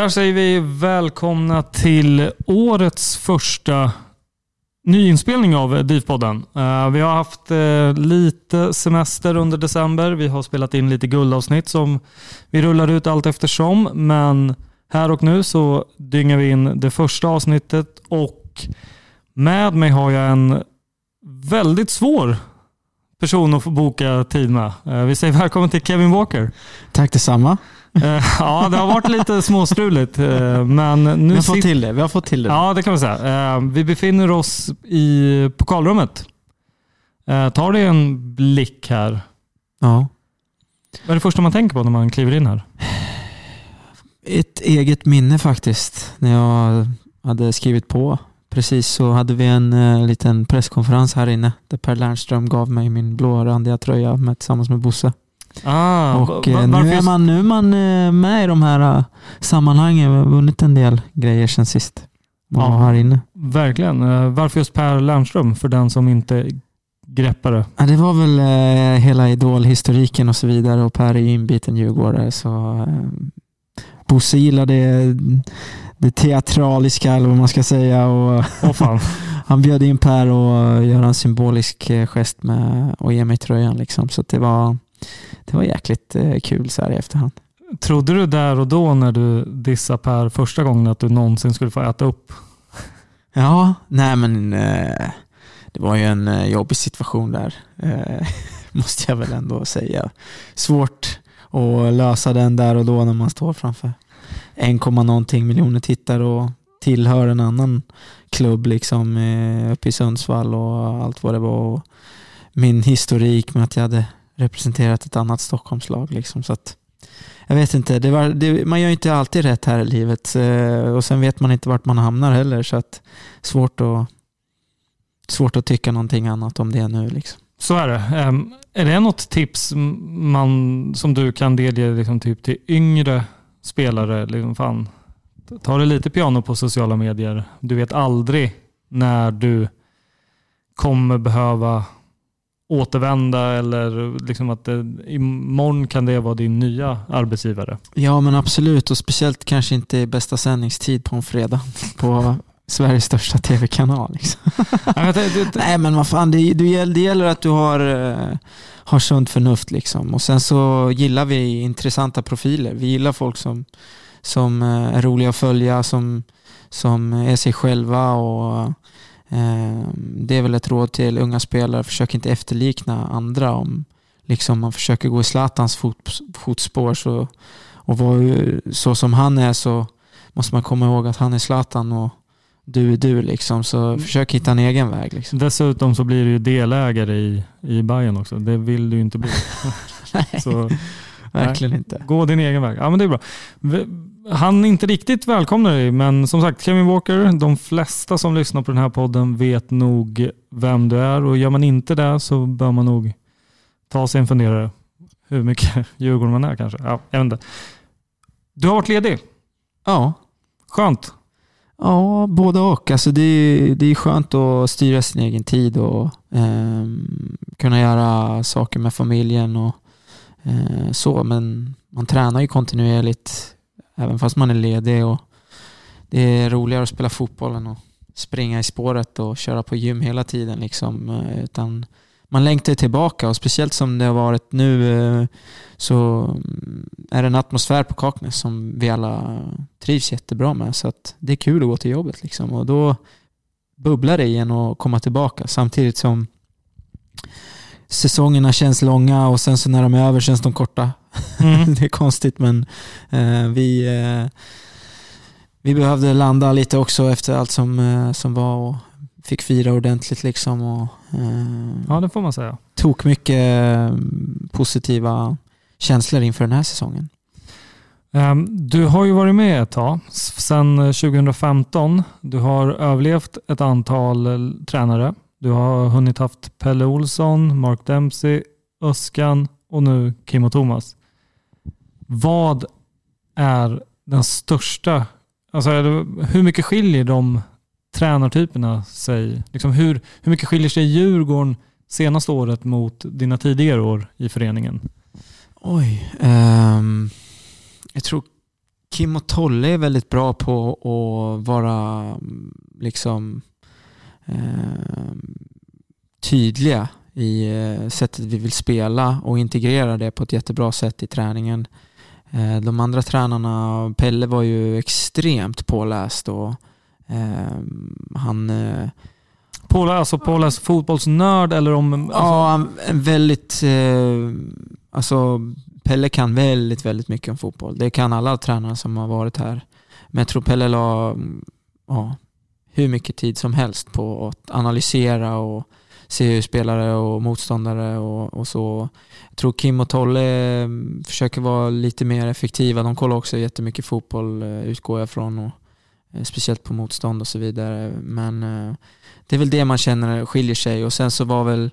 Där säger vi välkomna till årets första nyinspelning av eh, DIF-podden. Eh, vi har haft eh, lite semester under december. Vi har spelat in lite guldavsnitt som vi rullar ut allt eftersom. Men här och nu så dyngar vi in det första avsnittet och med mig har jag en väldigt svår person att få boka tid med. Vi säger välkommen till Kevin Walker. Tack detsamma. Eh, Ja, det har varit lite småstruligt, eh, men nu Vi har fått till det. Vi har fått till det. Ja, det kan man säga. Eh, Vi befinner oss i pokalrummet. Tar det en blick här. Ja. Vad är det första man tänker på när man kliver in här? Ett eget minne faktiskt. När jag hade skrivit på. Precis så hade vi en eh, liten presskonferens här inne där Per Lernström gav mig min blårandiga tröja med, tillsammans med Bosse. Ah, Och va- eh, va- nu är man, nu är man eh, med i de här eh, sammanhangen. Vi har vunnit en del grejer sen sist. Ja. här inne. Verkligen. Varför just Per Lernström? För den som inte greppar det. Ja, det var väl eh, hela idolhistoriken och så vidare och Per är ju inbiten djurgårdare så eh, Bosse gillade det, teatraliska eller vad man ska säga och fan. han bjöd in Per och göra en symbolisk gest med och ge mig tröjan liksom så att det var det var jäkligt eh, kul så här i efterhand. Trodde du där och då när du dissade Per första gången att du någonsin skulle få äta upp? Ja, nej men eh, det var ju en eh, jobbig situation där. Måste jag väl ändå säga. Svårt att lösa den där och då när man står framför 1, någonting miljoner tittare och tillhör en annan klubb liksom uppe i Sundsvall och allt vad det var. Och min historik med att jag hade representerat ett annat Stockholmslag liksom. Så att, jag vet inte, det var, det, man gör inte alltid rätt här i livet eh, och sen vet man inte vart man hamnar heller så att svårt att, svårt att tycka någonting annat om det nu. Liksom. Så är det. Ehm, är det något tips man, som du kan delge liksom typ till yngre spelare? Liksom fan, ta det lite piano på sociala medier. Du vet aldrig när du kommer behöva återvända eller liksom att det, imorgon kan det vara din nya arbetsgivare. Ja men absolut och speciellt kanske inte i bästa sändningstid på en fredag på Sveriges största tv-kanal. Liksom. Nej men vad fan, det, det, gäller, att du har, eh, har sunt förnuft liksom. Och sen så gillar vi intressanta profiler. Vi gillar folk som, som eh, är roliga att följa, som, som är sig själva och det är väl ett råd till unga spelare, försök inte efterlikna andra. Om liksom man försöker gå i Zlatans fot, fotspår så, och vara så som han är så måste man komma ihåg att han är Zlatan och du är du. Liksom. Så mm. försök hitta en egen väg. Liksom. Dessutom så blir du delägare i, i Bayern också. Det vill du ju inte bli. så, verkligen nej. inte. Gå din egen väg. Ja, men det är bra. Han inte riktigt välkomnar dig, men som sagt, Kevin Walker, de flesta som lyssnar på den här podden vet nog vem du är och gör man inte det så bör man nog ta sig en funderare hur mycket Djurgården man är kanske. Ja, jag vet inte. Du har varit ledig? Ja. Skönt? Ja, både och. Alltså det, är, det är skönt att styra sin egen tid och eh, kunna göra saker med familjen och eh, så. Men man tränar ju kontinuerligt även fast man är ledig. Och det är roligare att spela fotboll än att springa i spåret och köra på gym hela tiden. Liksom. Eh, utan man längtar tillbaka och speciellt som det har varit nu eh, så mm, är det en atmosfär på Kaknäs som vi alla trivs jättebra med. Så att det är kul att gå till jobbet liksom. och då bubblar det igen och komma tillbaka samtidigt som säsongerna känns långa och sen så när de är över känns de korta. Mm. det är konstigt men eh, vi, eh, vi behövde landa lite också efter allt som, eh, som var och fick fira ordentligt liksom. Och, eh, ja, det får man säga. Tog mycket eh, positiva känslor inför den här säsongen. Ehm, du har ju varit med ett tag, sedan 2015. Du har överlevt ett antal eh, tränare. Du har hunnit haft Pelle Olsson, Mark Dempsey, Öskan och nu Kim och Thomas. Vad är den största, alltså hur mycket skiljer de tränartyperna sig? Liksom hur, hur mycket skiljer sig Djurgården senaste året mot dina tidigare år i föreningen? Oj. Um, jag tror Kim och Tolle är väldigt bra på att vara liksom um, tydliga i eh, sättet vi vill spela och integrera det på ett jättebra sätt i träningen. Uh, de andra tränarna, Pelle var ju extremt påläst och Ehm, han... Eh, Paul, alltså Paulas fotbollsnörd eller om... Alltså... Ja, en väldigt... Eh, alltså Pelle kan väldigt, väldigt mycket om fotboll. Det kan alla tränare som har varit här. Men jag tror Pelle la ja, hur mycket tid som helst på att analysera och se hur spelare och motståndare och, och så. Jag tror Kim och Tolle mm, försöker vara lite mer effektiva. De kollar också jättemycket fotboll, eh, utgår jag från. Och, eh, speciellt på motstånd och så vidare. Men eh, det är väl det man känner skiljer sig och sen så var väl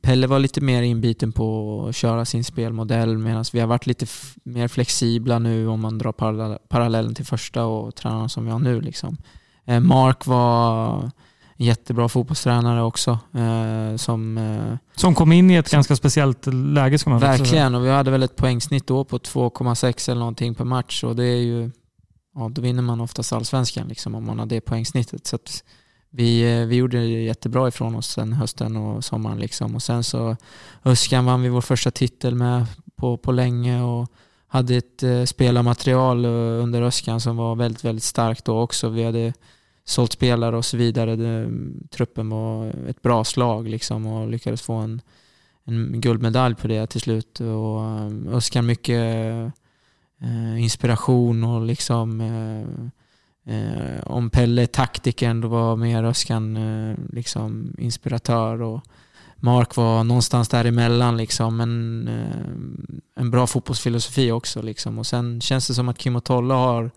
Pelle var lite mer inbiten på att köra sin spelmodell medan vi har varit lite mer flexibla nu om man drar parallellen till första och tränarna som vi har nu. Liksom. Mark var jättebra fotbollstränare också. som, som kom in i ett som, ganska speciellt läge ska man Verkligen, och vi hade väl ett poängsnitt då på 2,6 eller någonting per match och det är ju ja, då vinner man oftast allsvenskan liksom, om man har det poängsnittet. Så vi, eh, vi gjorde det jättebra ifrån oss sen hösten och sommaren. Liksom. Och sen så Öskan vann vi vår första titel med på, på länge och hade ett eh, spelarmaterial eh, under Öskan som var väldigt, väldigt starkt då också. Vi hade sålt spelare och så vidare. Det, truppen var ett bra slag liksom och lyckades få en, en guldmedalj på det till slut. Och eh, Öskan mycket eh, inspiration och liksom eh, eh, om Pelle taktikern då var mer Öskan eh, liksom inspiratör och Mark var någonstans däremellan liksom en, eh, en bra fotbollsfilosofi också liksom och sen känns det som att Kim och Tolle har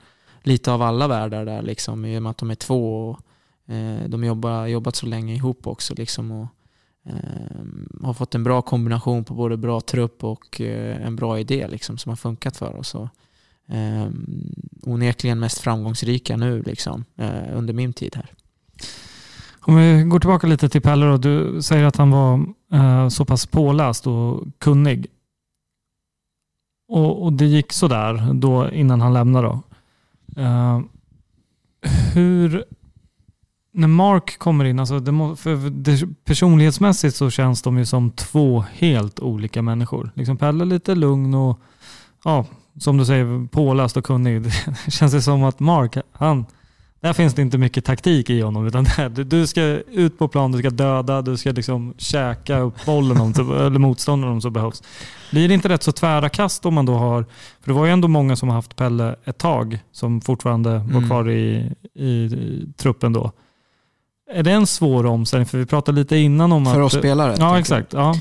lite av alla världar där liksom i och med att de är två och eh, de jobbar jobbat så länge ihop också liksom och eh, har fått en bra kombination på både bra trupp och eh, en bra idé liksom, som har funkat för oss. Och, eh, onekligen mest framgångsrika nu liksom, eh, under min tid här. Om vi går tillbaka lite till Pelle då. Du säger att han var eh, så pass påläst och kunnig. Och, och, det gick sådär då innan han lämnade. Då. Uh, hur när Mark kommer in, alltså det, för det, personlighetsmässigt så känns de ju som två helt olika människor. Liksom Pelle lite lugn och ja, som du säger, påläst och kunnig. Det känns det som att Mark, han, där finns det inte mycket taktik i honom. Utan där, du ska ut på plan, du ska döda, du ska liksom käka upp bollen om, eller motståndaren om så behövs. Blir det inte rätt så tvära kast om man då har, för det var ju ändå många som har haft Pelle ett tag som fortfarande var Mm. kvar i, i, i truppen då. Är det en svår omställning? För vi pratade lite innan om att... För oss spelare? Ja, exakt. Ja.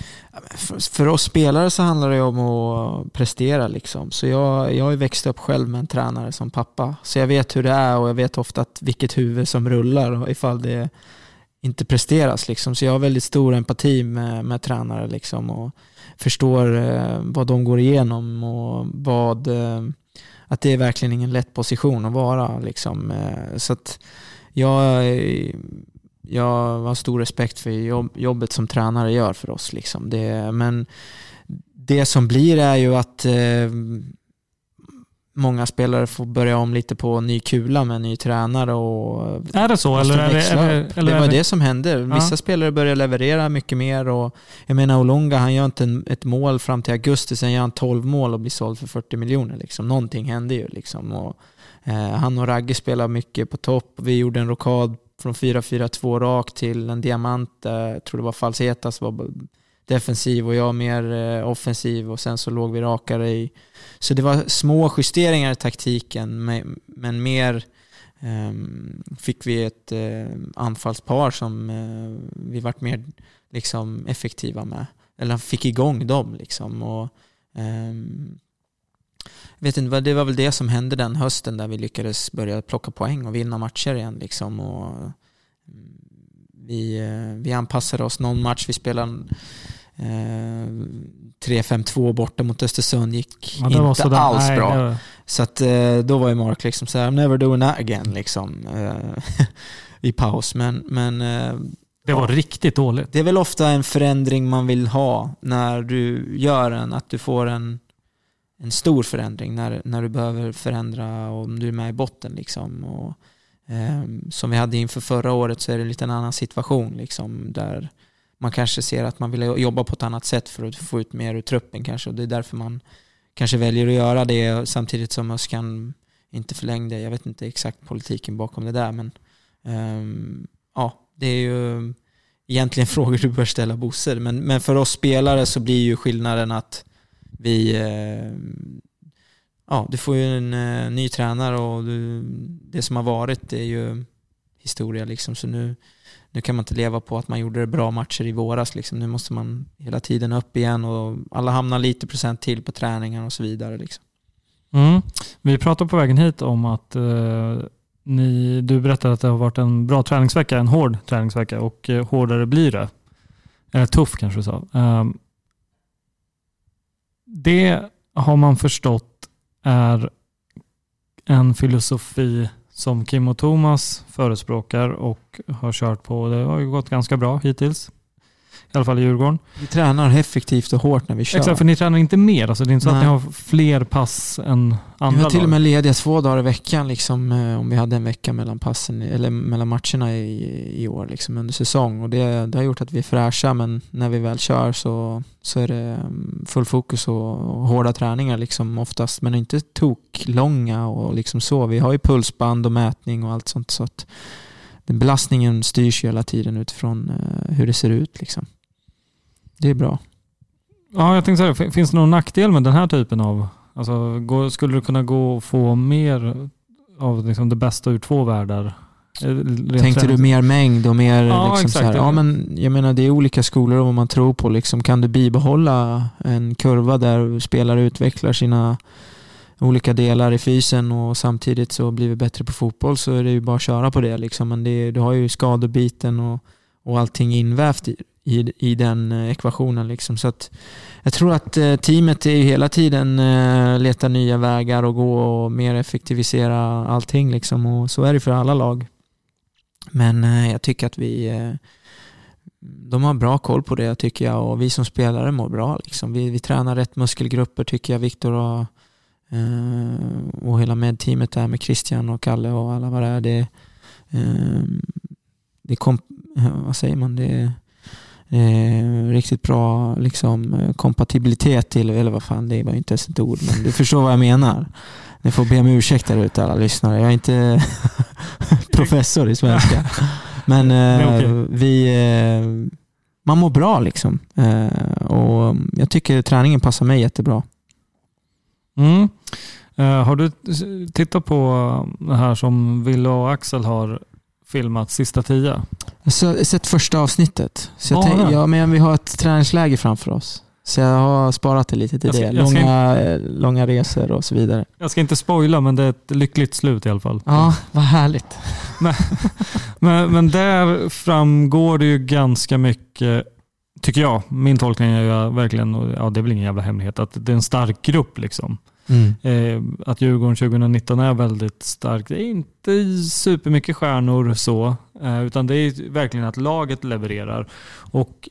För, för oss spelare så handlar det om att prestera. Liksom. Så jag, jag har ju växt upp själv med en tränare som pappa. Så jag vet hur det är och jag vet ofta att vilket huvud som rullar ifall det inte presteras. Liksom. Så jag har väldigt stor empati med, med tränare liksom, och förstår eh, vad de går igenom och vad, eh, att det är verkligen ingen lätt position att vara. Liksom. Eh, så att jag, jag har stor respekt för jobb, jobbet som tränare gör för oss. Liksom. Det, men det som blir är ju att eh, många spelare får börja om lite på ny kula med ny tränare och Är det så? Eller är det, eller, upp. eller det är var det, det som hände. Vissa Ja. spelare börjar leverera mycket mer och jag menar Olonga han gör inte en, ett mål fram till augusti, sen gör han 12 mål och blir såld för 40 miljoner. Liksom. Någonting hände ju liksom. Och, eh, han och Ragge spelar mycket på topp. Vi gjorde en rokad från 4-4-2 rakt till en diamant. där Jag tror det var Falsetas var defensiv och jag mer eh, offensiv och sen så låg vi rakare i. Så det var små justeringar i taktiken men, mer ehm, fick vi ett eh, anfallspar som vi vart mer liksom, effektiva med. Eller fick igång dem liksom. Och, ehm, vet inte, det var väl det som hände den hösten där vi lyckades börja plocka poäng och vinna matcher igen. Liksom. Och, mm, vi, eh, vi anpassade oss någon match, vi spelade eh, 3-5-2 borta mot Östersund, gick Ja, inte sådär. alls Nej, bra. det var- Så att eh, då var ju Mark liksom så här, I'm never doing that again liksom. eh, I paus. Men, men Det var riktigt dåligt. det är väl ofta en förändring man vill ha när du gör en, att du får en, en stor förändring när, när du behöver förändra om du är med i botten. Liksom. Och, eh, som vi hade inför förra året så är det en liten annan situation liksom, där man kanske ser att man vill jobba på ett annat sätt för att få ut mer ur truppen kanske och det är därför man kanske väljer att göra det samtidigt som Öskan inte förlängde. Jag vet inte exakt politiken bakom det där men eh, ja, det är ju egentligen frågor du bör ställa Bosse. Men, men för oss spelare så blir ju skillnaden att vi eh, ja, du får ju en eh, ny tränare och du, det som har varit är ju historia liksom. Så nu, nu kan man inte leva på att man gjorde det bra matcher i våras liksom. Nu måste man hela tiden upp igen och alla hamnar lite procent till på träningar och så vidare liksom. Mm. Vi pratade på vägen hit om att eh, ni, du berättade att det har varit en bra träningsvecka, en hård träningsvecka och eh, hårdare blir det. Eller tuff kanske du sa. Ehm, det har man förstått är en filosofi som Kim och Thomas förespråkar och har kört på. Det har ju gått ganska bra hittills. I alla fall i Djurgården. Vi tränar effektivt och hårt när vi kör. Exakt, för ni tränar inte mer. Alltså det är inte så att Nej. ni har fler pass än andra Vi var till och med lediga två dagar i veckan liksom, eh, om vi hade en vecka mellan passen, eller mellan matcherna i, i år liksom, under säsong. Och det, det har gjort att vi är fräscha men när vi väl kör så, så är det mm, full fokus och, och hårda träningar liksom, oftast. Men inte toklånga och liksom så. Vi har ju pulsband och mätning och allt sånt. Så att den belastningen styrs ju hela tiden utifrån eh, hur det ser ut. Liksom. Det är bra. Ja, jag tänkte säga, finns det någon nackdel med den här typen av... Alltså, skulle det kunna gå att få mer av liksom det bästa ur två världar? Eh, rent Tänkte du mer mängd och mer Ja, liksom exakt. ja men jag menar det är olika skolor och vad man tror på liksom. Kan du bibehålla en kurva där spelare utvecklar sina olika delar i fysen och samtidigt så blir vi bättre på fotboll så är det ju bara att köra på det liksom. Men det, du har ju skadebiten och, och allting invävt i, i, i den eh, ekvationen liksom. Så att jag tror att eh, teamet är ju hela tiden eh, letar nya vägar och gå och mer effektivisera allting liksom. Och så är det för alla lag. Men jag tycker att vi de har bra koll på det tycker jag och vi som spelare mår bra. Liksom. Vi, vi tränar rätt muskelgrupper tycker jag Viktor har och hela medteamet där med Christian och Kalle och alla vad det är. Det, eh, det kom, vad säger man? Det, eh, riktigt bra liksom, eh, kompatibilitet till, eller vad fan, det var inte ens ett ord, men du förstår vad jag menar. Ni får be om ursäkt där ute alla lyssnare. Jag är inte professor i svenska. Men eh, okay. vi, eh, man mår bra liksom. Eh, och jag tycker träningen passar mig jättebra. Mm. Eh, har du tittat på det här som Wille och Axel har filmat, Sista tio? Jag har sett första avsnittet. Så jag Ja, tänk, ja. men vi har ett träningsläger framför oss. Så jag har sparat det lite till ska- det. Långa, eh, långa resor och så vidare. Jag ska inte spoila, men det är ett lyckligt slut i alla fall. Ja, vad härligt. Men, men där framgår det ju ganska mycket, tycker jag, min tolkning är verkligen, och ja det är väl ingen jävla hemlighet, att det är en stark grupp. liksom. Mm. Eh, att Djurgården 2019 är väldigt starkt. Det är inte supermycket stjärnor så, eh, utan det är verkligen att laget levererar. Och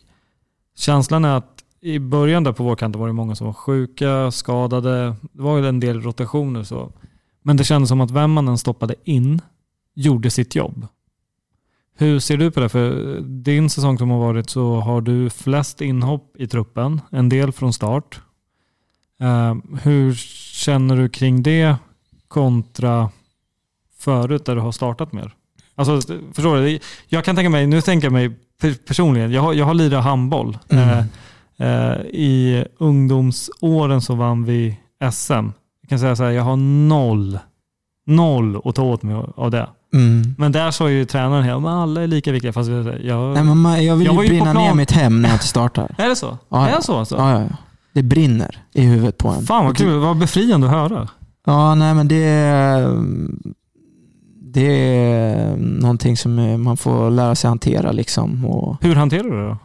känslan är att i början där på vårkanten var det många som var sjuka, skadade. Det var en del rotationer så. Men det kändes som att vem man än stoppade in gjorde sitt jobb. Hur ser du på det? För din säsong som har varit så har du flest inhopp i truppen, en del från start. Eh, hur känner du kring det kontra förut där du har startat mer? Alltså, förstår du? Jag kan tänka mig, nu tänker jag mig per- personligen, jag har, jag har lirat handboll. Mm. Eh, eh, I ungdomsåren så vann vi SM. Jag kan säga så här, jag har noll, noll att ta åt mig av det. Mm. Men där sa ju tränaren, här, men alla är lika viktiga. Fast jag, jag, Nej, men jag vill Jag ju brinna ner mitt hem när jag startar. är det så? Ja, är det så? Alltså? Ja, ja, ja. Det brinner i huvudet på en. Fan vad kul, vad befriande att höra. Ja, nej men det är, det är någonting som man får lära sig hantera. Liksom. Och Hur hanterar du det då?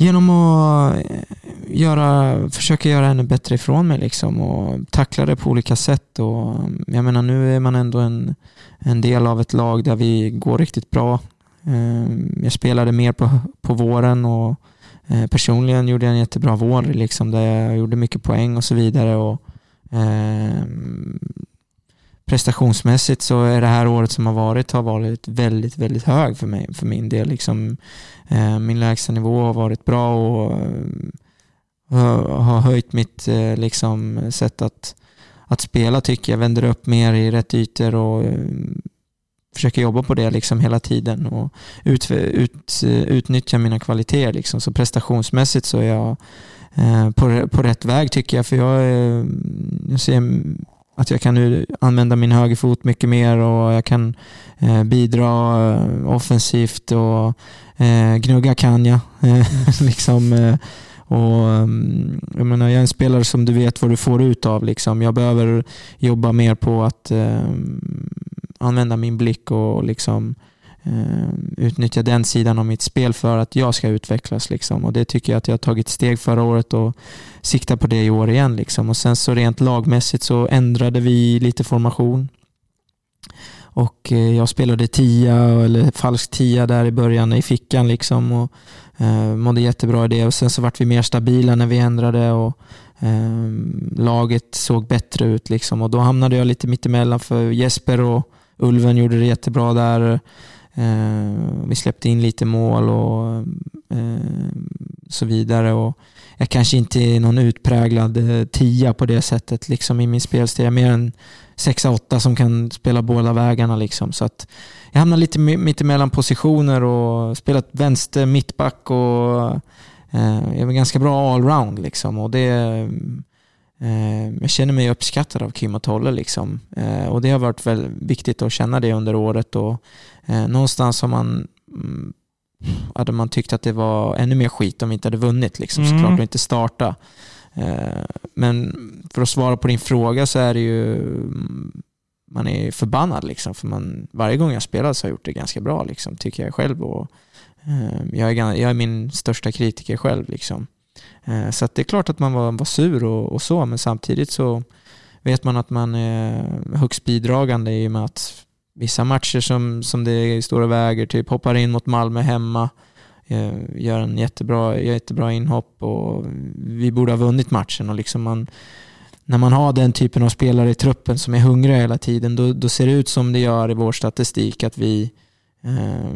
Genom att eh, göra, försöka göra ännu bättre ifrån mig liksom, och tackla det på olika sätt. Och, mm, jag menar, nu är man ändå en, en del av ett lag där vi går riktigt bra. Ehm, jag spelade mer på, på våren och eh, personligen gjorde jag en jättebra vår liksom, där jag gjorde mycket poäng och så vidare. Och, ehm, prestationsmässigt så är det här året som har varit har varit väldigt, väldigt hög för mig, för min del. Liksom, eh, min lägsta nivå har varit bra och eh, har höjt mitt eh, liksom, sätt att, att spela tycker jag. Vänder upp mer i rätt ytor och eh, försöker jobba på det liksom hela tiden och ut, ut, utnyttja mina kvaliteter. Liksom. Så prestationsmässigt så är jag eh, på, på rätt väg tycker jag. För jag, eh, jag ser att jag kan nu använda min högerfot mycket mer och jag kan eh, bidra eh, offensivt och eh, gnugga kan jag. Eh, liksom, eh, och, mm, jag, menar, jag är en spelare som du vet vad du får ut av. Liksom. Jag behöver jobba mer på att eh, använda min blick och liksom, Eh, utnyttja den sidan av mitt spel för att jag ska utvecklas. Liksom. Och Det tycker jag att jag har tagit steg förra året och siktar på det i år igen. Liksom. Och Sen så rent lagmässigt så ändrade vi lite formation. Och eh, jag spelade tia eller falsk tia där i början i fickan liksom och eh, mådde jättebra i det. Och sen så vart vi mer stabila när vi ändrade och eh, laget såg bättre ut liksom. Och då hamnade jag lite mittemellan för Jesper och Ulven gjorde det jättebra där. Eh, vi släppte in lite mål och eh, så vidare. Och jag kanske inte är någon utpräglad eh, tia på det sättet liksom, i min spelstil. Jag är mer en 6-8 som kan spela båda vägarna. Liksom. Så att jag hamnar lite mittemellan positioner och spelat vänster mittback och eh, jag är ganska bra allround. Liksom. Och det, eh, jag känner mig uppskattad av Kim och Tolle. Liksom. Eh, och det har varit väldigt viktigt att känna det under året. Och, eh, någonstans har man mm, hade man tyckt att det var ännu mer skit om vi inte hade vunnit liksom, Mm. såklart och inte starta. Eh, Men för att svara på din fråga så är det ju mm, man är förbannad liksom för man, varje gång jag spelat så har jag gjort det ganska bra liksom, tycker jag själv och eh, jag är, jag är min största kritiker själv liksom. Eh, så att det är klart att man var, var sur och, och så men samtidigt så vet man att man är högst bidragande i och med att vissa matcher som, som det är i stora väger, typ hoppar in mot Malmö hemma, eh, gör en jättebra, jättebra inhopp och vi borde ha vunnit matchen. Och liksom man, när man har den typen av spelare i truppen som är hungriga hela tiden, då, då ser det ut som det gör i vår statistik att vi, eh,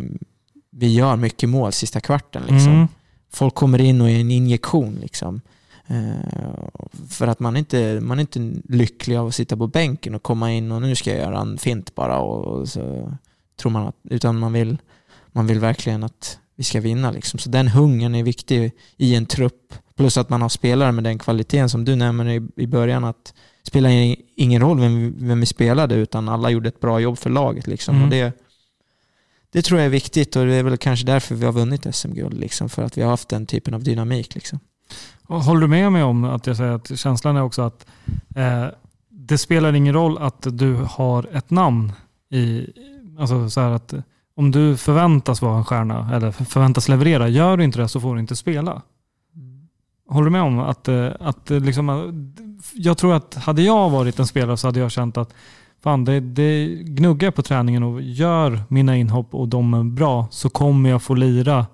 vi gör mycket mål sista kvarten. Liksom. Mm folk kommer in och är en injektion. Liksom. Eh, för att man inte man är inte lycklig av att sitta på bänken och komma in och nu ska jag göra en fint bara. Och, så tror man att, utan man vill, man vill verkligen att vi ska vinna. Liksom. Så den hungern är viktig i en trupp. Plus att man har spelare med den kvaliteten som du nämner i, i början. att spelar ingen roll vem, vem vi spelade utan alla gjorde ett bra jobb för laget. Liksom. Mm. Och det, det tror jag är viktigt och det är väl kanske därför vi har vunnit SM-guld. Liksom, för att vi har haft den typen av dynamik. Liksom. Håller du med mig om att jag säger att känslan är också att eh, det spelar ingen roll att du har ett namn i, alltså så att om du förväntas vara en stjärna eller förväntas leverera, gör du inte det så får du inte spela. Håller du med om att, eh, att eh, liksom, eh, jag tror att hade jag varit en spelare så hade jag känt att fan, det, det gnuggar på träningen och gör mina inhopp och de är bra så kommer jag få lira.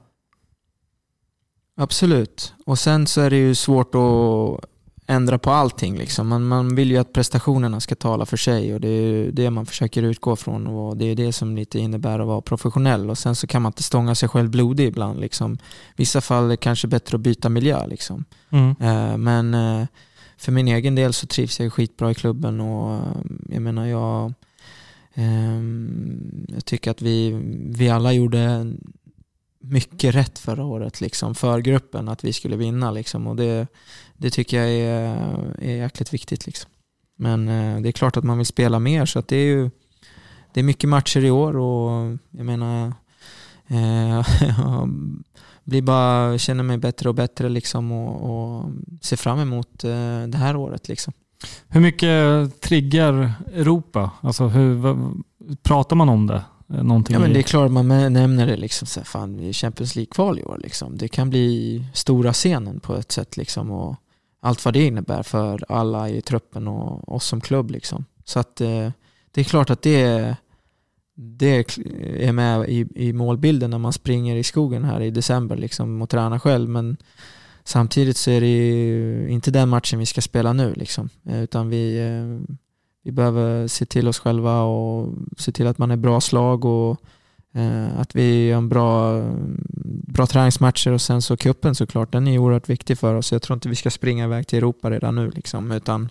Absolut. Och sen så är det ju svårt att ändra på allting. Liksom. Man, man vill ju att prestationerna ska tala för sig och det är det man försöker utgå från och det är det som lite innebär att vara professionell. Och sen så kan man inte stånga sig själv blodig ibland. Liksom. Vissa fall är det kanske bättre att byta miljö. Liksom. Mm. Uh, men uh, för min egen del så trivs jag skitbra i klubben och eh, jag menar jag ehm, jag tycker att vi, vi alla gjorde mycket rätt förra året liksom, för gruppen att vi skulle vinna. Liksom, och det, det tycker jag är, är jäkligt viktigt. Liksom. Men eh, det är klart att man vill spela mer så att det är ju det är mycket matcher i år och jag menar eh, blir bara, känner mig bättre och bättre liksom och, och ser fram emot eh, det här året. Liksom. Hur mycket triggar Europa? Alltså hur, vad, pratar man om det? Eh, någonting ja, men det är klart man nämner det liksom, så fan vi är Champions League-kval i år. Liksom. Det kan bli stora scenen på ett sätt liksom, och allt vad det innebär för alla i truppen och oss som klubb. Liksom. Så att eh, det är klart att det, det är med i, i målbilden när man springer i skogen här i december liksom, och tränar själv. Men samtidigt så är det inte den matchen vi ska spela nu. Liksom. Eh, utan vi, eh, vi behöver se till oss själva och se till att man är bra slag och eh, att vi gör en bra, bra träningsmatcher och sen så kuppen såklart, den är oerhört viktig för oss. Jag tror inte vi ska springa iväg till Europa redan nu liksom, utan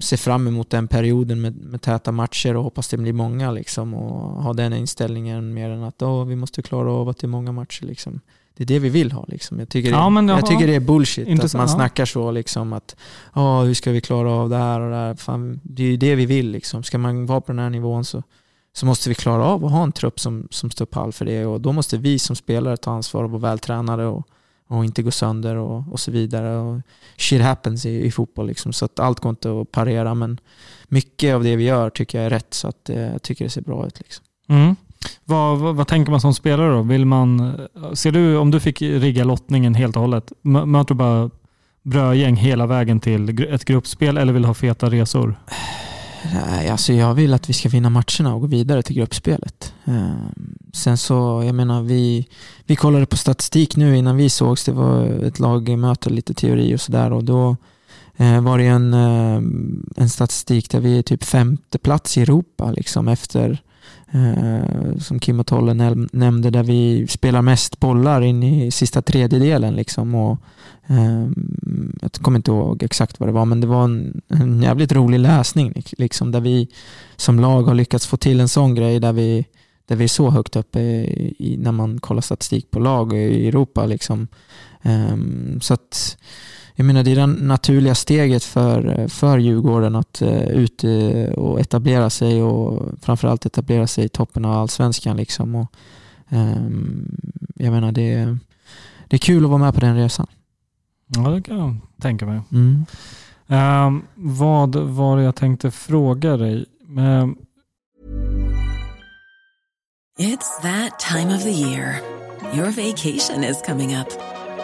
se fram emot den perioden med, med täta matcher och hoppas det blir många liksom och ha den inställningen mer än att oh, vi måste klara av att det är många matcher liksom det är det vi vill ha. Liksom. Jag, tycker det, ja, jag, jag tycker det är bullshit att man snackar så. Liksom, att oh, hur ska vi klara av det här och det här. Fan, det är ju det vi vill. Liksom. Ska man vara på den här nivån så, så måste vi klara av att ha en trupp som, som står pall för det. Och då måste vi som spelare ta ansvar och vara vältränade och, och inte gå sönder och, och så vidare. Och shit happens i, i fotboll. Liksom. Så att allt går inte att parera. Men mycket av det vi gör tycker jag är rätt. Så att, eh, jag tycker det ser bra ut. Liksom. Mm. Vad, vad, vad, tänker man som spelare då? Vill man, ser du, om du fick rigga lottningen helt och hållet, möter du bara brödgäng hela vägen till ett gruppspel eller vill du ha feta resor? Nej, alltså jag vill att vi ska vinna matcherna och gå vidare till gruppspelet. Ehm, sen så, jag menar, vi, vi kollade på statistik nu innan vi sågs. Det var ett lagmöte, lite teori och sådär och då eh, var det en, ehm, en statistik där vi är typ femte plats i Europa liksom efter eh, som Kim och Tolle nämnde, där vi spelar mest bollar in i sista tredjedelen. Liksom, och, eh, jag kommer inte ihåg exakt vad det var, men det var en, en jävligt rolig läsning. Liksom, där vi som lag har lyckats få till en sån grej där vi, där vi är så högt uppe i, när man kollar statistik på lag i Europa. Liksom. Eh, så att jag menar, det är det naturliga steget för, för Djurgården att uh, ut uh, och etablera sig och framförallt etablera sig i toppen av allsvenskan. Liksom. Och, um, jag menar, det, det är kul att vara med på den resan. Ja, det kan jag tänka mig. Mm. Um, vad var det jag tänkte fråga dig? Um... It's that time of the year. Your vacation is coming up.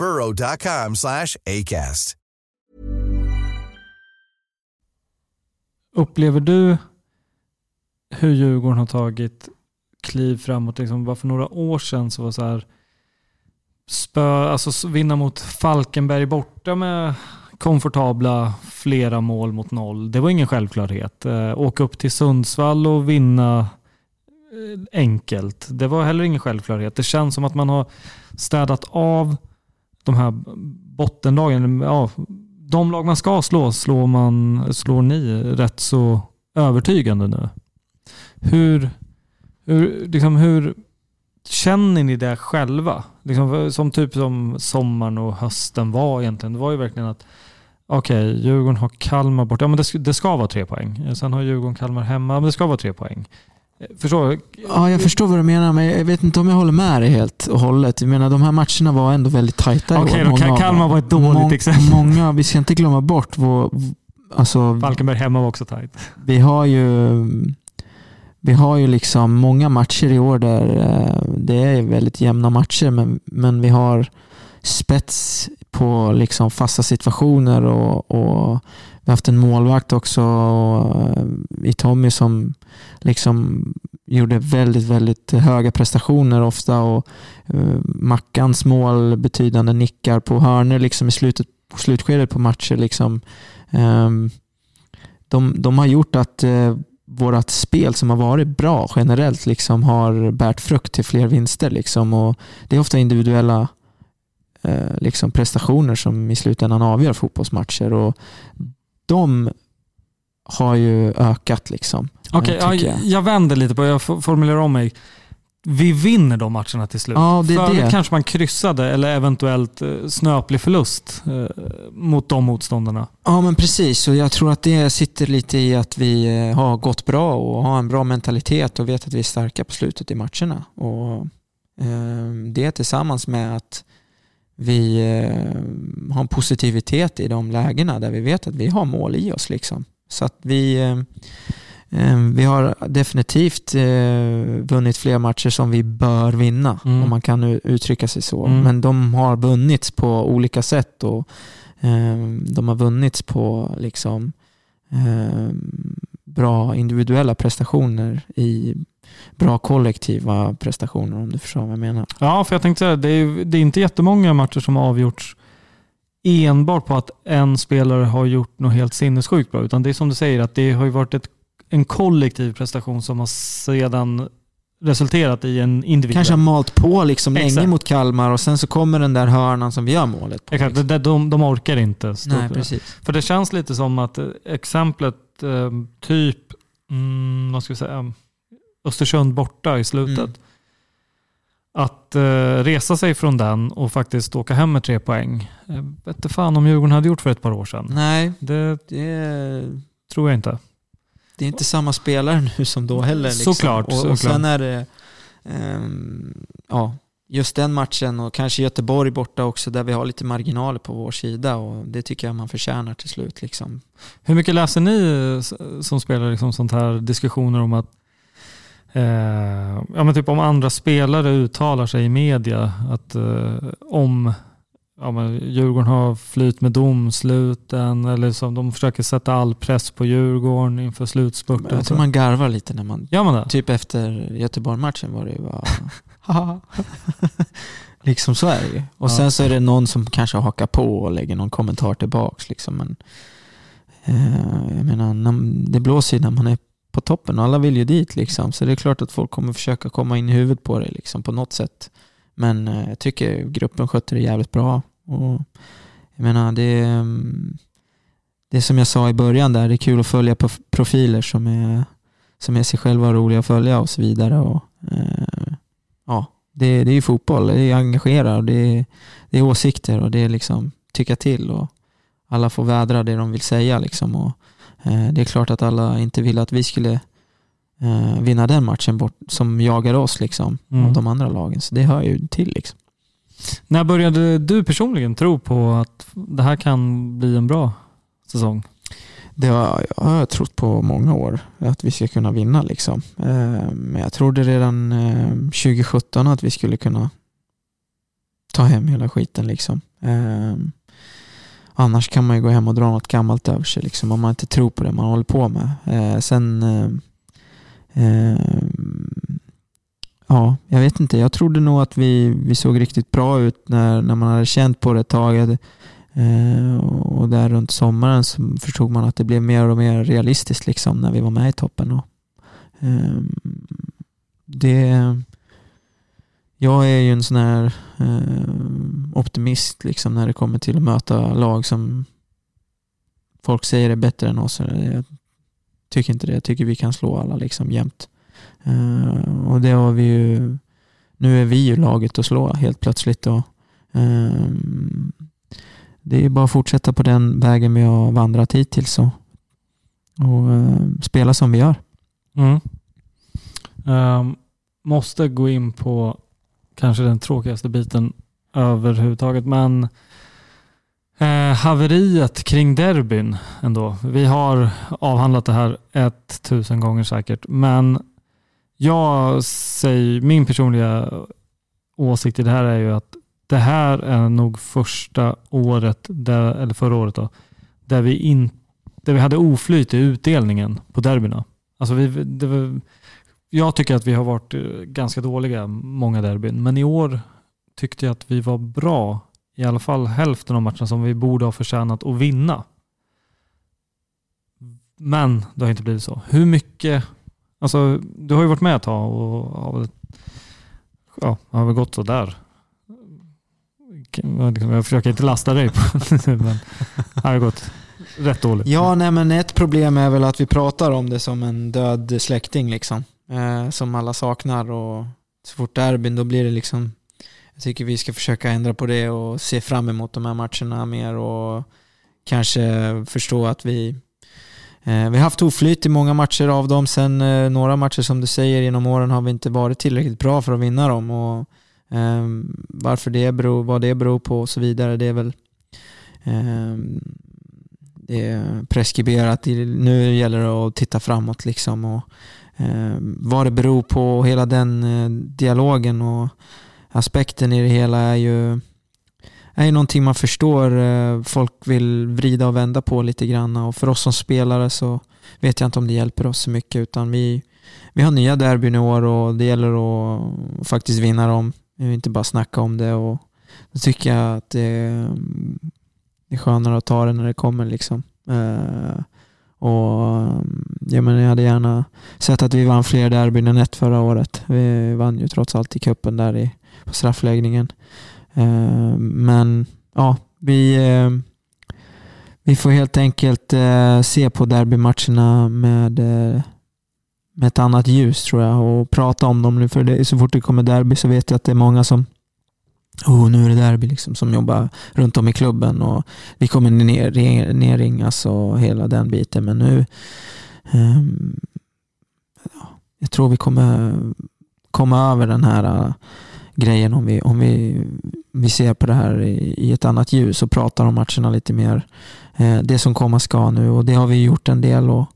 burrow.com slash ACAST. Upplever du hur Djurgården har tagit kliv framåt? Liksom bara för några år sedan så var så här spö, alltså vinna mot Falkenberg borta med komfortabla flera mål mot noll. Det var ingen självklarhet. Eh, åka upp till Sundsvall och vinna eh, enkelt. Det var heller ingen självklarhet. Det känns som att man har städat av de här bottenlagen. Ja, de lag man ska slå slår, man, slår ni rätt så övertygande nu. Hur, hur, liksom hur känner ni det själva? Liksom, som typ som sommaren och hösten var egentligen. Det var ju verkligen att okej, okay, Djurgården har Kalmar borta. Ja, men det, det ska vara tre poäng. Sen har Djurgården Kalmar hemma. Men det ska vara tre poäng. Förstår Ja, jag förstår vad du menar, men jag vet inte om jag håller med dig helt och hållet. Jag menar, de här matcherna var ändå väldigt tajta Okej, okay, då Kalmar var ett dåligt må exempel. Många, vi ska inte glömma bort vår... Alltså, Falkenberg hemma var också tajt. Vi har ju... Vi har ju liksom många matcher i år där eh, det är väldigt jämna matcher, men, men vi har spets på liksom fasta situationer och, och vi har haft en målvakt också eh, i Tommy som liksom gjorde väldigt, väldigt höga prestationer ofta och eh, Mackans mål, betydande nickar på hörnor liksom i slutet, slutskedet på matcher. Liksom. Ehm, de, de har gjort att eh, vårt spel som har varit bra generellt liksom har bärt frukt till fler vinster. Liksom. Och det är ofta individuella liksom prestationer som i slutändan avgör fotbollsmatcher. Och de har ju ökat. liksom. Okej, okay, ja, jag. jag vänder lite på jag formulerar om mig. Vi vinner de matcherna till slut. Ja, det är Förut det. kanske man kryssade eller eventuellt eh, snöplig förlust eh, mot de motståndarna. Ja, men precis. Och jag tror att det sitter lite i att vi eh, har gått bra och har en bra mentalitet och vet att vi är starka på slutet i matcherna. Och eh, Det tillsammans med att vi eh, har en positivitet i de lägena där vi vet att vi har mål i oss. Liksom. Så att vi, eh, eh, vi har definitivt vunnit fler matcher som vi bör vinna, mm. om man kan uttrycka sig så. Mm. Men de har vunnits på olika sätt och de har vunnits på liksom bra individuella prestationer i bra kollektiva prestationer om du förstår vad jag menar. Ja, för jag tänkte säga det är, det är inte jättemånga matcher som har avgjorts enbart på att en spelare har gjort något helt sinnessjukt bra. Utan det är som du säger, att det har ju varit ett, en kollektiv prestation som har sedan resulterat i en individuell. Kanske har malt på liksom länge mot Kalmar och sen så kommer den där hörnan som vi gör målet på. Exakt, liksom. de, de orkar inte Nej, precis. För det känns lite som att exemplet eh, typ, mm, vad ska vi säga, Östersund borta i slutet. Mm. Att eh, resa sig från den och faktiskt åka hem med tre poäng. Jag vet inte fan om Djurgården hade gjort för ett par år sedan. Nej, det, det tror jag inte. Det är inte samma spelare nu som då heller. Liksom. Såklart. Och, och sen är det, um, ja, just den matchen och kanske Göteborg borta också där vi har lite marginaler på vår sida och det tycker jag man förtjänar till slut. Liksom. Hur mycket läser ni som spelar liksom sånt här diskussioner om att eh, ja, men typ om andra spelare uttalar sig i media att eh, om ja, men Djurgården har flyt med domsluten eller så de försöker sätta all press på Djurgården inför slutspurten. Jag tror man garvar lite när man... Gör man det? Typ efter Göteborg-matchen var det ju bara... Liksom så är det ju. Och Ja. sen så är det någon som kanske hakar på och lägger någon kommentar tillbaks. Liksom. Men, eh, jag menar, det blåser ju när man är på toppen och alla vill ju dit. Liksom. Så det är klart att folk kommer försöka komma in i huvudet på dig liksom, på något sätt. Men eh, jag tycker gruppen skötte det jävligt bra. Och, jag menar, det, är, det är som jag sa i början där, det är kul att följa profiler som är, som är sig själva roliga att följa och så vidare. Och, eh, ja, det, det är ju fotboll, det är engagerar och det är, det är åsikter och det är liksom tycka till och alla får vädra det de vill säga liksom. Och, det är klart att alla inte vill att vi skulle eh, vinna den matchen bort, som jagar oss liksom, Mm. av de andra lagen. Så det hör ju till liksom. När började du personligen tro på att det här kan bli en bra säsong? Det har jag har trott på många år, att vi ska kunna vinna. Liksom. Eh, Men jag trodde redan eh, 2017 att vi skulle kunna ta hem hela skiten. Liksom. Annars kan man ju gå hem och dra något gammalt över sig liksom, om man inte tror på det man håller på med. Eh, Sen, eh, eh, ja, jag vet inte. Jag trodde nog att vi, vi såg riktigt bra ut när, när man hade känt på det ett tag. Eh, och där runt sommaren så förstod man att det blev mer och mer realistiskt liksom när vi var med i toppen. Och, eh, det, jag är ju en sån här eh, optimist liksom när det kommer till att möta lag som folk säger är bättre än oss. Jag tycker inte det. Jag tycker vi kan slå alla liksom jämt. Eh, och det har vi ju nu är vi ju laget att slå helt plötsligt. Och, eh, det är bara att fortsätta på den vägen vi har vandrat hittills och, och eh, spela som vi gör. Mm. Um, måste gå in på kanske den tråkigaste biten överhuvudtaget, men eh, haveriet kring derbyn ändå. Vi har avhandlat det här ett tusen gånger säkert, men jag säger, min personliga åsikt i det här är ju att det här är nog första året, där, eller förra året då, där vi, in, där vi hade oflyt i utdelningen på derbyna. Alltså vi, det var, jag tycker att vi har varit eh, ganska dåliga många derbyn, men i år tyckte jag att vi var bra i alla fall hälften av matcherna som vi borde ha förtjänat att vinna. Men det har inte blivit så. Hur mycket, alltså du har ju varit med ett tag och har väl, ja, har väl gått sådär. Liksom, jag försöker inte lasta dig på det, men det har gått rätt dåligt. Ja, nej men ett problem är väl att vi pratar om det som en död släkting liksom. Eh, som alla saknar och så fort derbyn då blir det liksom jag tycker vi ska försöka ändra på det och se fram emot de här matcherna mer och kanske förstå att vi eh, vi har haft oflyt i många matcher av dem. Sen eh, några matcher som du säger genom åren har vi inte varit tillräckligt bra för att vinna dem. Och, eh, varför det beror, vad det beror på och så vidare, det är väl eh, det är preskriberat. Nu gäller det att titta framåt liksom och eh, vad det beror på och hela den eh, dialogen och aspekten i det hela är ju är ju någonting man förstår. Eh, folk vill vrida och vända på lite grann och för oss som spelare så vet jag inte om det hjälper oss så mycket utan vi, vi har nya derbyn i år och det gäller att faktiskt vinna dem. Vi inte bara snacka om det och då tycker jag att det, det är skönare att ta det när det kommer liksom. Eh, och jag, menar, jag hade gärna sett att vi vann fler derbyn än ett förra året. Vi vann ju trots allt i kuppen där i, på straffläggningen. Eh, men ja, vi, eh, vi får helt enkelt eh, se på derbymatcherna med, eh, med ett annat ljus tror jag och prata om dem nu. För det, så fort det kommer derby så vet jag att det är många som Oh, nu är det derby liksom, som jobbar runt om i klubben och vi kommer ner, ner, nerringas och hela den biten. Men nu, um, ja, jag tror vi kommer komma över den här uh, grejen om vi, om vi, vi ser på det här i, i ett annat ljus och pratar om matcherna lite mer. Uh, det som komma ska nu och det har vi gjort en del. och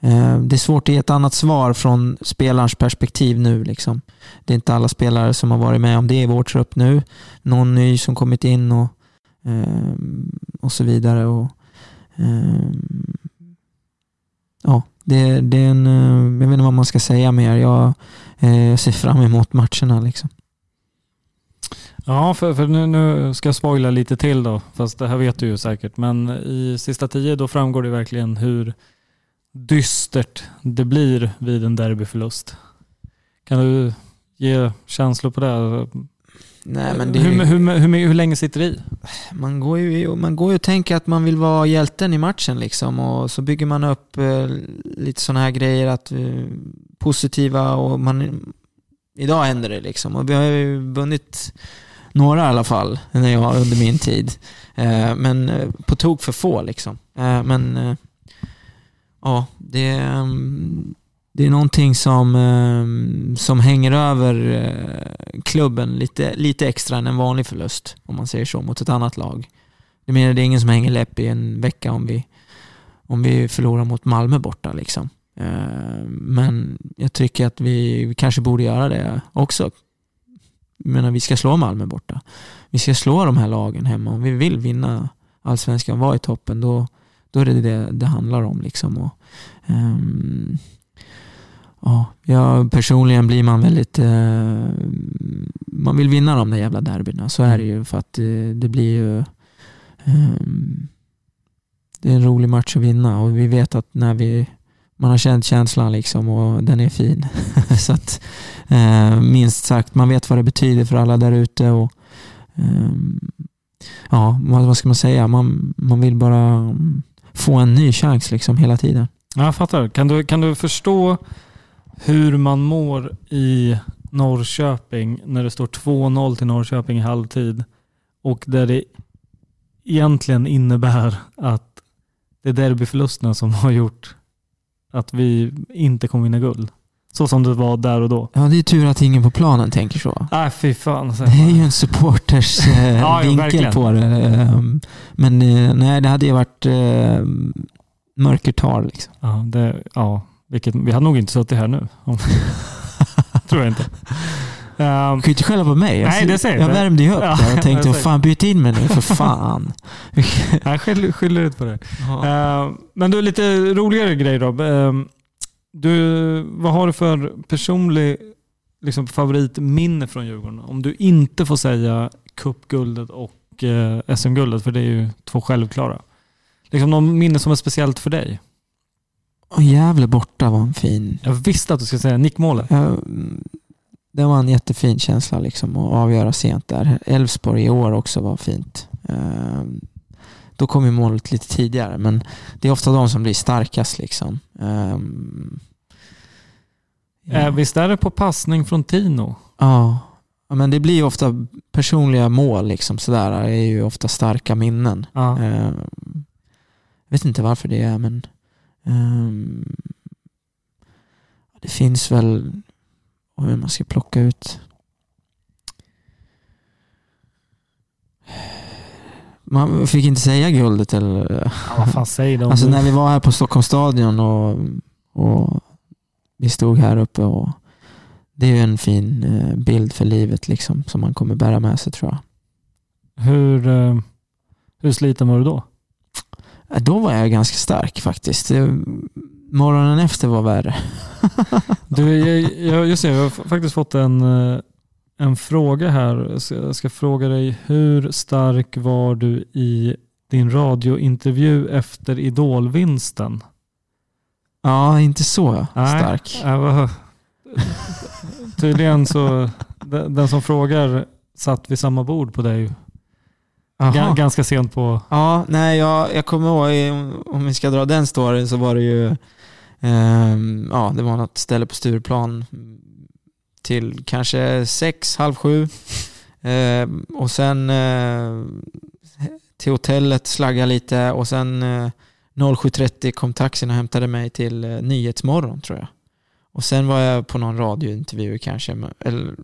Eh, det är svårt att ge ett annat svar från spelarens perspektiv nu. Liksom. Det är inte alla spelare som har varit med om det i vår trupp nu. Någon ny som kommit in och, eh, och så vidare. Och, eh, ja, det, det är en, jag vet inte vad man ska säga mer. Jag jag ser fram emot matcherna. Liksom. Ja, för, för nu, nu ska jag spoila lite till då, fast det här vet du ju säkert. Men i sista tio då framgår det verkligen hur dystert det blir vid en derbyförlust. Kan du ge känslor på det? Nej, men det hur, hur, hur, hur, länge sitter det i? Man går, ju, man går ju och tänker att man vill vara hjälten i matchen liksom och så bygger man upp eh, lite sådana här grejer att eh, positiva och man idag händer det liksom och vi har ju vunnit några i alla fall när jag, under min tid. Eh, men eh, på tok för få liksom. Eh, men eh, ja, det, ehm, det är någonting som, ehm, som hänger över eh, klubben lite, lite extra än en vanlig förlust, om man säger så, mot ett annat lag. Det, menar, det är ingen som hänger läpp i en vecka om vi, om vi förlorar mot Malmö borta. Liksom. Ehm, men jag tycker att vi kanske borde göra det också. Jag menar, vi ska slå Malmö borta. Vi ska slå de här lagen hemma. Om vi vill vinna allsvenskan, vara i toppen, då, då är det det det handlar om. Liksom. Och, um, Ja, personligen blir man väldigt... Eh, man vill vinna de där jävla derbyna. Så är det ju för att det, det blir ju... Eh, det är en rolig match att vinna och vi vet att när vi... Man har känt känslan liksom och den är fin. så att eh, minst sagt, man vet vad det betyder för alla där ute och ehm, ja, vad ska man säga? Man, man vill bara få en ny chans liksom hela tiden. Jag fattar. Kan du, kan du förstå hur man mår i Norrköping när det står 2-0 till Norrköping i halvtid och där det egentligen innebär att det är derbyförlusterna som har gjort att vi inte kommer vinna guld. Så som det var där och då. Ja, det är tur att ingen på planen tänker så. Nej, äh, fy fan. Det är ju en supporters eh, ja, vinkel ja, på det. Ehm, men eh, nej, det hade ju varit eh, mörkertal. Liksom. Ja, det, ja, vilket, vi hade nog inte suttit här nu. Tror jag inte. Um, du kan ju inte skälla på mig. Nej, det säger jag värmde ju upp ja, där och tänkte, vad fan, byt in mig nu för fan. jag skyller, skyller ut på det. Uh, men du, lite roligare grej då. Uh, du, vad har du för personlig liksom, favoritminne från Djurgården? Om du inte får säga cupguldet och uh, eh, SM-guldet, för det är ju två självklara. Liksom någon minne som är speciellt för dig? Och Gävle borta var en fin... Jag visste att du skulle säga nickmålet. Ja, det var en jättefin känsla liksom att avgöra sent där. Elfsborg i år också var fint. Ehm, då kom ju målet lite tidigare men det är ofta de som blir starkast liksom. Ehm, ja. Äh, visst är det på passning från Tino? Ja. ja men det blir ofta personliga mål liksom sådär. Det är ju ofta starka minnen. Ja. Ehm, jag vet inte varför det är men Um, det finns väl, om man ska plocka ut Man fick inte säga guldet eller? Ja, vad fan säger de? Alltså när vi var här på Stockholms stadion och, och vi stod här uppe och det är ju en fin eh, bild för livet liksom som man kommer bära med sig tror jag. Hur, eh, hur sliten var du då? Då var jag ganska stark faktiskt. Morgonen efter var värre. du, jag, jag, just det, jag har faktiskt fått en, eh, en fråga här. Jag ska fråga dig, hur stark var du i din radiointervju efter idolvinsten? Ja, inte så stark. Var, tydligen så, den som frågar satt vid samma bord på dig Aha. Ganska sent på... Ja, nej jag, jag kommer ihåg, om vi ska dra den storyn så var det ju, eh, ja det var något ställe på Stureplan till kanske sex, halv sju. Eh, och sen eh, till hotellet, slagga lite och sen eh, 07.30 kom taxin och hämtade mig till eh, Nyhetsmorgon tror jag. Och sen var jag på någon radiointervju kanske, eller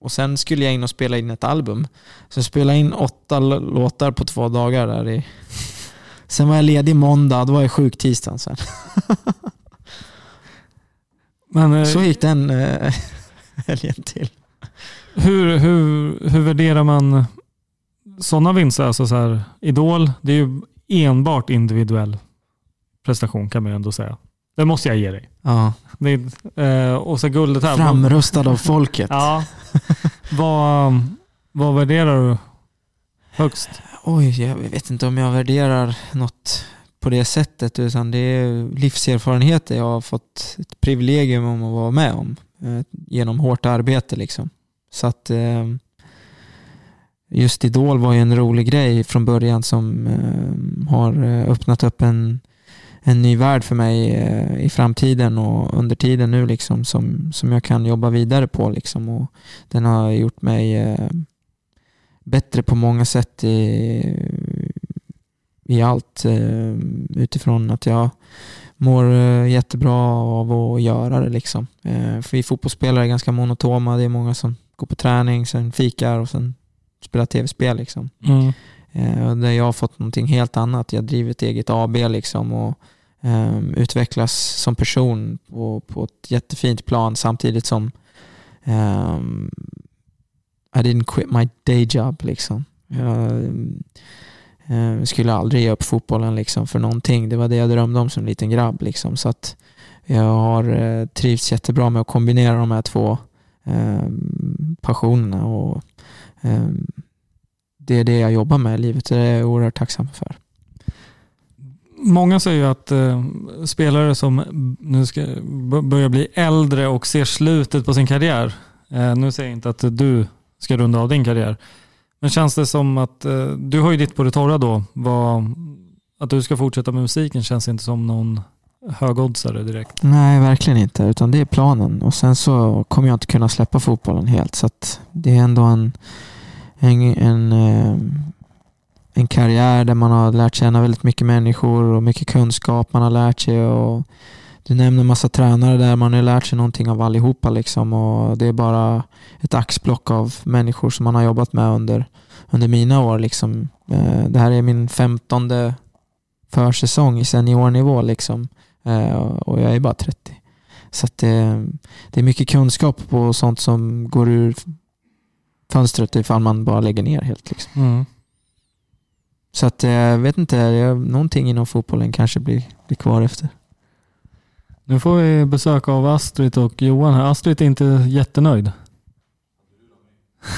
och sen skulle jag in och spela in ett album. Så jag spelade in åtta låtar på två dagar. där i. Sen var jag ledig måndag, då var jag sjuk tisdagen sen. Men, eh, så gick den äh, helgen till. Hur, hur, hur värderar man sådana vinster? Alltså så här, Idol, det är ju enbart individuell prestation kan man ju ändå säga. Det måste jag ge dig. Ja. Det, eh, och så guldet här. Framröstad av folket. ja. Vad, Vad värderar du högst? Oj, jag vet inte om jag värderar något på det sättet utan det är livserfarenheter jag har fått ett privilegium om att vara med om Eh, genom hårt arbete liksom. Så att eh, just Idol var ju en rolig grej från början som eh, har öppnat upp en, en ny värld för mig i framtiden och under tiden nu liksom som, som jag kan jobba vidare på liksom och den har gjort mig bättre på många sätt i, i allt utifrån att jag mår eh, jättebra av att göra det. Liksom. Eh, för vi fotbollsspelare är ganska monotoma. Det är många som går på träning, sen fikar och sen spelar tv-spel. Liksom. Mm. Där jag har fått någonting helt annat. Jag driver ett eget AB liksom och um, utvecklas som person på, på ett jättefint plan samtidigt som um, i didn't quit my day job. Liksom. Jag, jag skulle aldrig ge upp fotbollen liksom för någonting. Det var det jag drömde om som liten grabb. Liksom. Så att jag har eh, trivts jättebra med att kombinera de här två eh, passionerna. Och, det är det jag jobbar med i livet och det är jag oerhört tacksam för. Många säger ju att eh, spelare som nu ska börja bli äldre och ser slutet på sin karriär. Eh, nu säger jag inte att du ska runda av din karriär. Men känns det som att, eh, du har ju ditt på det torra då, vad, att du ska fortsätta med musiken känns inte som någon högoddsare direkt. Nej, verkligen inte. Utan det är planen. Och sen så kommer jag inte kunna släppa fotbollen helt. Så det är ändå en, en, en, eh, en karriär där man har lärt känna väldigt mycket människor och mycket kunskap man har lärt sig. Och du nämner massa tränare där, man har lärt sig någonting av allihopa liksom och det är bara ett axplock av människor som man har jobbat med under, under mina år liksom. Eh, det här är min femtonde försäsong i seniornivå liksom eh, och jag är bara 30. Så det, det är mycket kunskap på sånt som går ur fönstret ifall man bara lägger ner helt. Liksom. Mm. Så att jag vet inte, någonting inom fotbollen kanske blir, blir kvar efter. Nu får vi besök av Astrid och Johan här. Astrid är inte jättenöjd.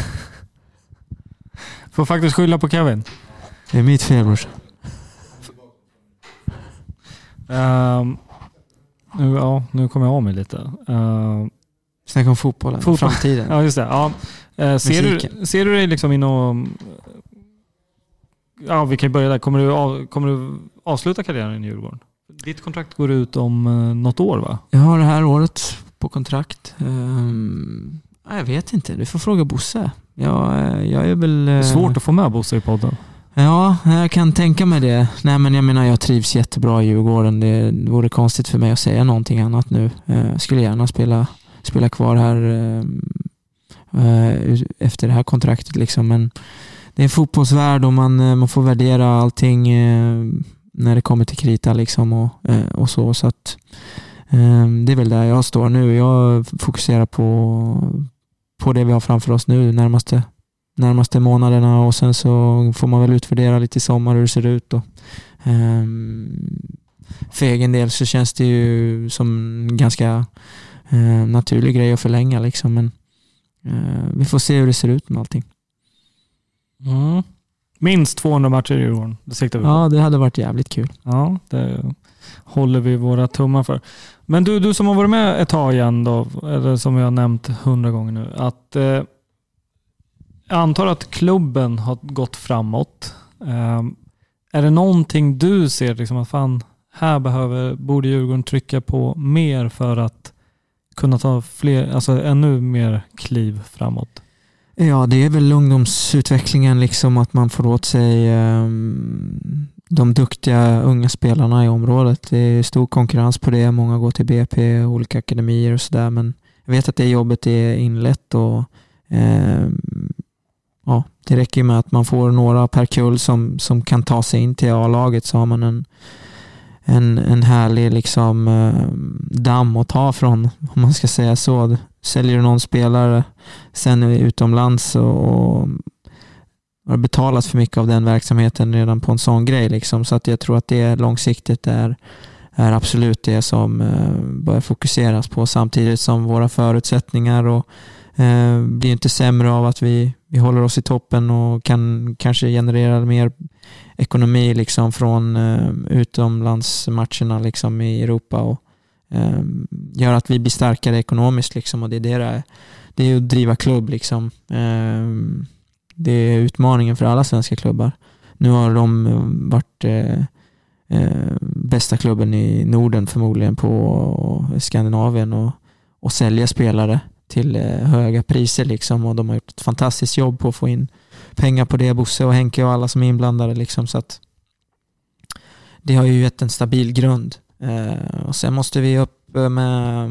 får faktiskt skylla på Kevin. Det är mitt fel brorsan. Um, nu, ja, nu kommer jag av mig lite. Uh, Snacka om fotbollen, fotboll. framtiden. ja, just det. Ja. Uh, ser, du, ser du dig liksom inom... Ja, vi kan börja där. Kommer du, av, kommer du avsluta karriären i Djurgården? Ditt kontrakt går ut om eh, något år va? Jag har det här året på kontrakt. Um, jag vet inte, du får fråga Bosse. Jag, eh, jag är väl... Det är svårt att få med Bosse i podden. Ja, jag kan tänka mig det. Nej men jag menar jag trivs jättebra i Djurgården. Det vore konstigt för mig att säga någonting annat nu. Jag skulle gärna spela, spela kvar här efter det här kontraktet liksom. Men det är en fotbollsvärld och man, man får värdera allting när det kommer till krita liksom och, eh, och så. så att, ehm, det är väl där jag står nu. Jag fokuserar på, på det vi har framför oss nu närmaste, närmaste månaderna och sen så får man väl utvärdera lite i sommar hur det ser ut. Och, ehm, för egen del så känns det ju som en ganska eh, naturlig grej att förlänga liksom. Men eh, vi får se hur det ser ut med allting. Mm. Minst 200 matcher i år. Det siktar vi på. Ja, det hade varit jävligt kul. Ja, det håller vi våra tummar för. Men du, du som har varit med ett tag igen då, eller som vi har nämnt hundra gånger nu, att eh, jag antar att klubben har gått framåt. Eh, är det någonting du ser, liksom att fan, här behöver, borde Djurgården trycka på mer för att kunna ta fler, alltså ännu mer kliv framåt? Ja, det är väl ungdomsutvecklingen, liksom att man får åt sig um, de duktiga unga spelarna i området. Det är stor konkurrens på det. Många går till BP, olika akademier och sådär. Men jag vet att det jobbet är inlett och um, ja, det räcker med att man får några per kull som, som kan ta sig in till A-laget så har man en, en, en härlig liksom, eh, damm att ta från, om man ska säga så. Säljer du någon spelare sen utomlands och, har betalat för mycket av den verksamheten redan på en sån grej. Liksom. Så att jag tror att det långsiktigt är, är absolut det som eh, bör fokuseras på samtidigt som våra förutsättningar och, eh, blir inte sämre av att vi, vi håller oss i toppen och kan kanske generera mer ekonomi liksom från eh, utomlandsmatcherna liksom i Europa och eh, gör att vi blir starkare ekonomiskt liksom och det är det det är. Det är att driva klubb liksom. Eh, det är utmaningen för alla svenska klubbar. Nu har de eh, varit eh, eh, bästa klubben i Norden förmodligen på Skandinavien och, och sälja spelare till eh, höga priser liksom och de har gjort ett fantastiskt jobb på att få in pengar på det, Bosse och Henke och alla som är inblandade liksom så att det har ju gett en stabil grund. Eh, och sen måste vi upp med,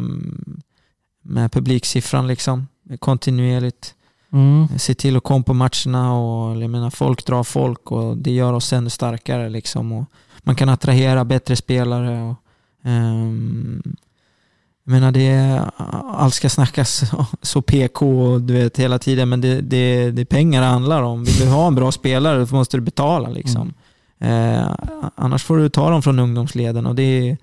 med publiksiffran liksom kontinuerligt. Mm. Se till att komma på matcherna och jag menar, folk drar folk och det gör oss ännu starkare liksom. Och man kan attrahera bättre spelare. Och, um, jag menar, det allt ska snackas så PK du vet, hela tiden, men det, det, det är pengar det handlar om. Vill du ha en bra spelare så måste du betala. Liksom. Mm. Eh, annars får du ta dem från ungdomsleden. Och, det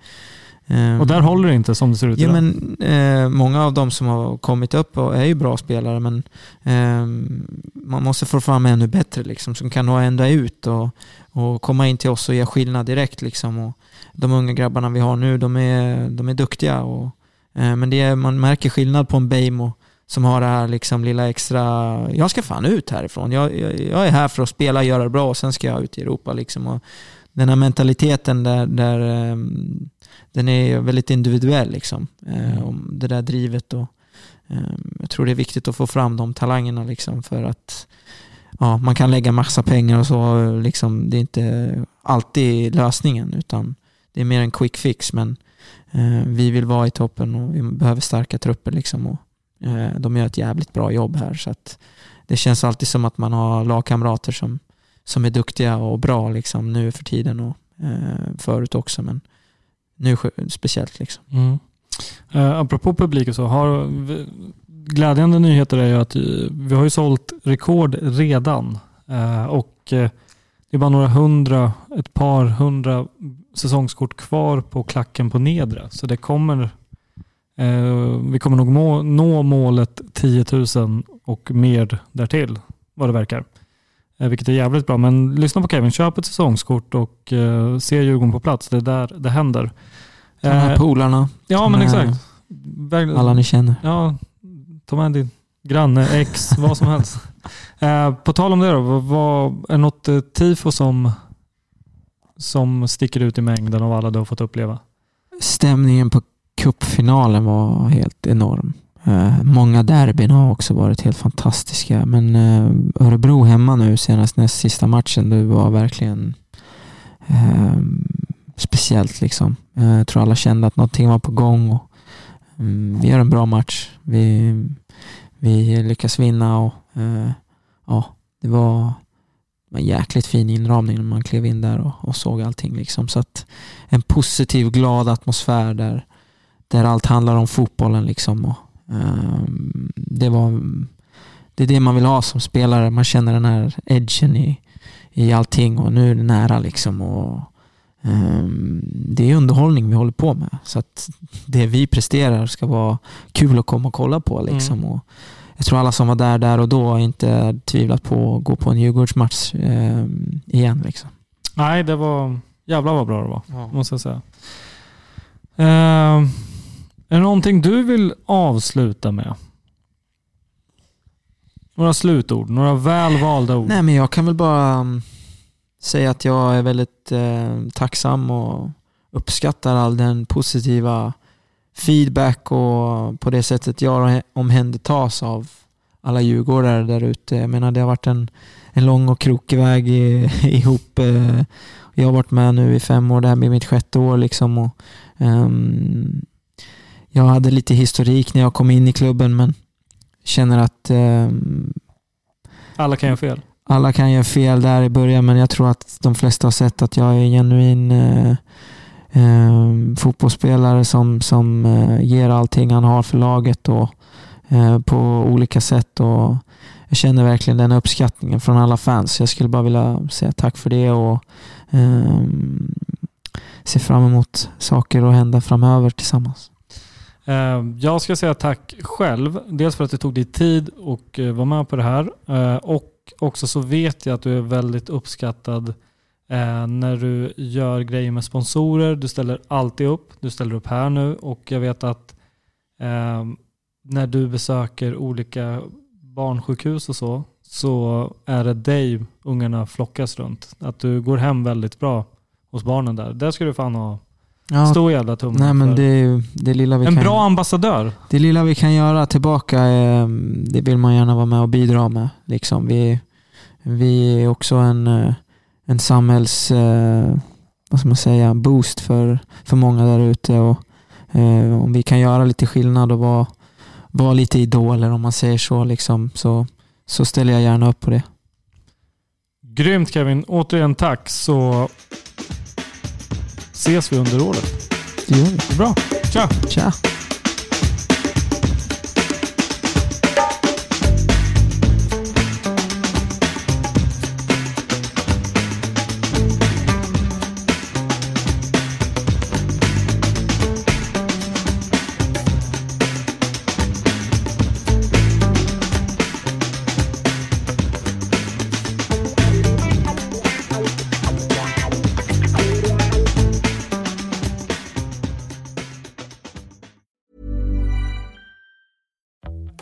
eh, och där håller det inte som det ser ut ja, idag? Men, eh, många av de som har kommit upp är ju bra spelare, men ehm, man måste få fram ännu bättre liksom, som kan nå ända ut och, och komma in till oss och göra skillnad direkt. Liksom. Och de unga grabbarna vi har nu, de är, de är duktiga. Och, men det är, man märker skillnad på en Beijmo som har det här liksom lilla extra, jag ska fan ut härifrån. Jag, jag, jag är här för att spela, och göra det bra och sen ska jag ut i Europa. Liksom. Och den här mentaliteten där, där um, den är väldigt individuell. Liksom. Mm. Um, det där drivet och um, jag tror det är viktigt att få fram de talangerna liksom, för att ja, man kan lägga massa pengar och så. Liksom, det är inte alltid lösningen utan det är mer en quick fix. Men Eh, Eh, vi vill vara i toppen och vi behöver starka trupper liksom och eh, de gör ett jävligt bra jobb här så att det känns alltid som att man har lagkamrater som, som är duktiga och bra liksom nu för tiden och eh, förut också men nu speciellt liksom. Mm. Eh, apropå publik och så, har vi, glädjande nyheter är ju att eh, vi har ju sålt rekord redan Eh, och eh, det är bara några hundra, ett par hundra säsongskort kvar på klacken på nedre. Så det kommer, eh, vi kommer nog må, nå målet 10 000 och mer därtill vad det verkar. Eh, vilket är jävligt bra. Men lyssna på Kevin, köp ett säsongskort och eh, se Djurgården på plats. Det är där det händer. De här eh, polarna. Ja men exakt. Alla ni känner. Ja, ta med din granne, ex, vad som helst. Eh, på tal om det då, vad, är det något eh, tifo som som sticker ut i mängden av alla du har fått uppleva? Stämningen på cupfinalen var helt enorm. Eh, många derbyn har också varit helt fantastiska, men eh, Örebro hemma nu senast näst sista matchen, det var verkligen eh, speciellt. liksom. Eh, jag tror alla kände att någonting var på gång. Och, mm, vi gör en bra match. Vi, vi lyckas vinna och ja, det var en jäkligt fin inramning när man klev in där och, och såg allting. Liksom. Så att en positiv, glad atmosfär där, där allt handlar om fotbollen. Liksom. Och, um, det, var, det är det man vill ha som spelare. Man känner den här edgen i, i allting och nu är det nära. Liksom. Och, um, det är underhållning vi håller på med. Så att det vi presterar ska vara kul att komma och kolla på. Liksom. Mm. Och, jag tror alla som var där där och då inte tvivlat på att gå på en Djurgårdsmatch eh, igen. Liksom. Nej, det var jävlar vad bra det var, ja. måste jag säga. Eh, är det någonting du vill avsluta med? Några slutord, några väl valda ord? Nej, men jag kan väl bara um, säga att jag är väldigt eh, tacksam och uppskattar all den positiva feedback och på det sättet jag omhändertas av alla djurgårdare där ute. Jag menar det har varit en, en lång och krokig väg i, ihop. Eh, jag har varit med nu i fem år, det här blir mitt sjätte år liksom. Och, um, jag hade lite historik när jag kom in i klubben men känner att um, alla kan göra fel. Alla kan göra fel där i början men jag tror att de flesta har sett att jag är genuin uh, eh, fotbollsspelare som, som eh, ger allting han har för laget och, eh, på olika sätt. Och jag känner verkligen den uppskattningen från alla fans. Jag skulle bara vilja säga tack för det och eh, se fram emot saker att hända framöver tillsammans. Ehm, jag ska säga tack själv. Dels för att du tog dig tid och eh, var vara med på det här. Eh, och också så vet jag att du är väldigt uppskattad när du gör grejer med sponsorer. Du ställer alltid upp. Du ställer upp här nu och jag vet att när du besöker olika barnsjukhus och så, så är det dig ungarna flockas runt. Att du går hem väldigt bra hos barnen där. Där ska du fan ha Ja, Stor jävla tumme. Nej, men det, det lilla vi en kan, bra ambassadör. Det lilla vi kan göra tillbaka, det vill man gärna vara med och bidra med. Liksom. Vi, vi är också en, eh, en samhälls, eh, vad ska man säga, boost för, för många där ute. Och, eh, om vi kan göra lite skillnad och vara, vara lite idoler om man säger så, liksom, så, så ställer jag gärna upp på det. Grymt Kevin. Återigen tack. Så ses vi under året. Det gör vi. Bra. Tja! Tja!